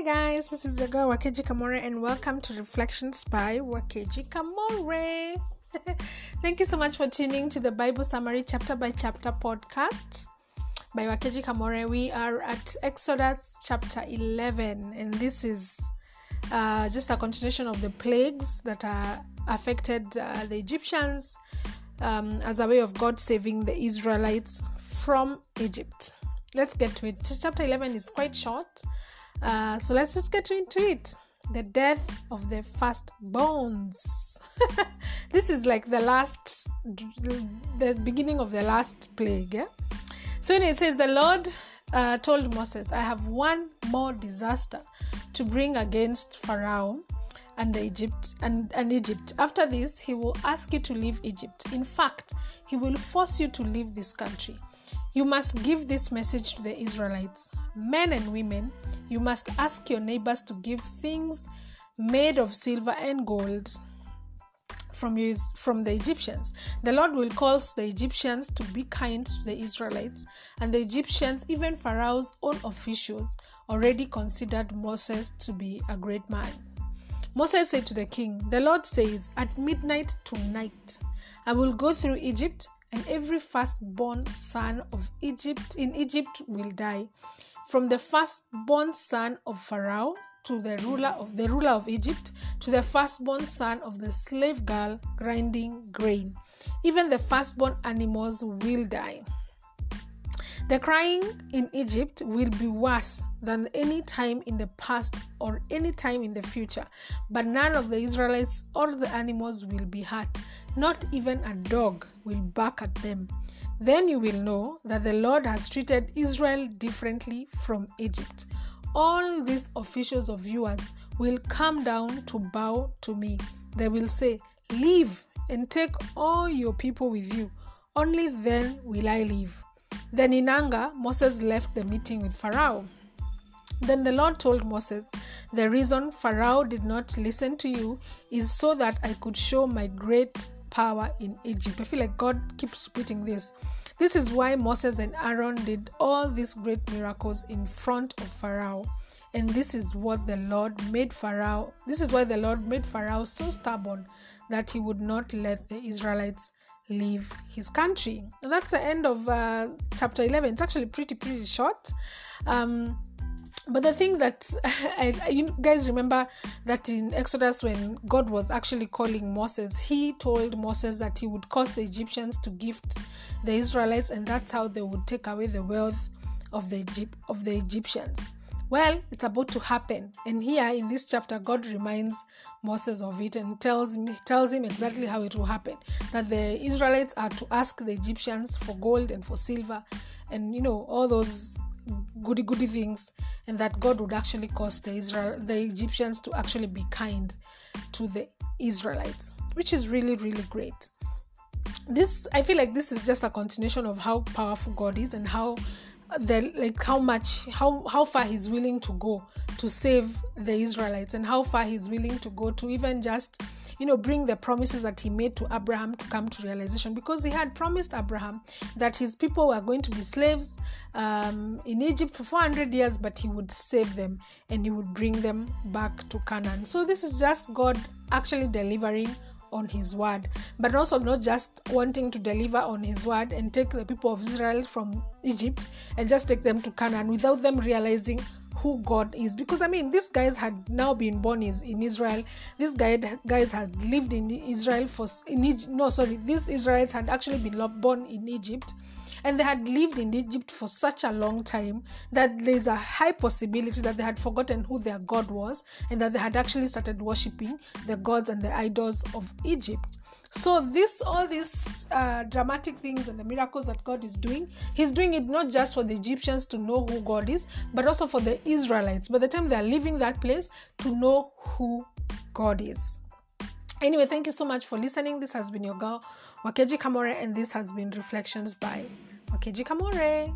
Hi guys, this is your girl Wakeji Kamore and welcome to Reflections by Wakeji Kamore. Thank you so much for tuning to the Bible Summary Chapter by Chapter podcast by Wakeji Kamore. We are at Exodus chapter 11 and this is uh, just a continuation of the plagues that uh, affected uh, the Egyptians um, as a way of God saving the Israelites from Egypt. Let's get to it. Chapter 11 is quite short. Uh, so let's just get into it. The death of the firstborns. this is like the last, the beginning of the last plague. Yeah? So it says, The Lord uh, told Moses, I have one more disaster to bring against Pharaoh and Egypt and, and Egypt. After this, he will ask you to leave Egypt. In fact, he will force you to leave this country. You must give this message to the Israelites. Men and women, you must ask your neighbors to give things made of silver and gold from, you, from the Egyptians. The Lord will cause the Egyptians to be kind to the Israelites, and the Egyptians, even Pharaoh's own officials, already considered Moses to be a great man. Moses said to the king, The Lord says, At midnight tonight, I will go through Egypt and every firstborn son of Egypt in Egypt will die, from the firstborn son of Pharaoh to the ruler of the ruler of Egypt to the firstborn son of the slave girl grinding grain. Even the firstborn animals will die. The crying in Egypt will be worse than any time in the past or any time in the future, but none of the Israelites or the animals will be hurt. Not even a dog will bark at them. Then you will know that the Lord has treated Israel differently from Egypt. All these officials of yours will come down to bow to me. They will say, Leave and take all your people with you. Only then will I leave. Then in anger, Moses left the meeting with Pharaoh. Then the Lord told Moses, The reason Pharaoh did not listen to you is so that I could show my great power in Egypt. I feel like God keeps repeating this. This is why Moses and Aaron did all these great miracles in front of Pharaoh. And this is what the Lord made Pharaoh. This is why the Lord made Pharaoh so stubborn that he would not let the Israelites leave his country. That's the end of uh, chapter 11. It's actually pretty, pretty short. Um, but the thing that I, you guys remember that in Exodus, when God was actually calling Moses, he told Moses that he would cause the Egyptians to gift the Israelites, and that's how they would take away the wealth of the of the Egyptians. Well, it's about to happen, and here in this chapter, God reminds Moses of it and tells tells him exactly how it will happen. That the Israelites are to ask the Egyptians for gold and for silver, and you know all those goody goody things, and that God would actually cause the Israel the Egyptians to actually be kind to the Israelites, which is really really great. This I feel like this is just a continuation of how powerful God is and how the like how much how how far he's willing to go to save the israelites and how far he's willing to go to even just you know bring the promises that he made to abraham to come to realization. Because he had promised abraham that his people were going to be slaves um, in egypt for 400 years but he would save them and he would bring them back to canaan. So this is just god actually delivering on his word, but also not just wanting to deliver on his word and take the people of Israel from Egypt and just take them to Canaan without them realizing who God is. Because I mean, these guys had now been born is in Israel. These guy, guys had lived in Israel for in. No, sorry, these Israelites had actually been born in Egypt and they had lived in Egypt for such a long time that there's a high possibility that they had forgotten who their God was and that they had actually started worshipping the gods and the idols of Egypt. So this all these uh, dramatic things and the miracles that God is doing, He's doing it not just for the Egyptians to know who God is, but also for the Israelites. By the time they are leaving that place, to know who God is. Anyway, thank you so much for listening. This has been your girl Wakeji Kamore, and this has been Reflections by Wakeji Kamore.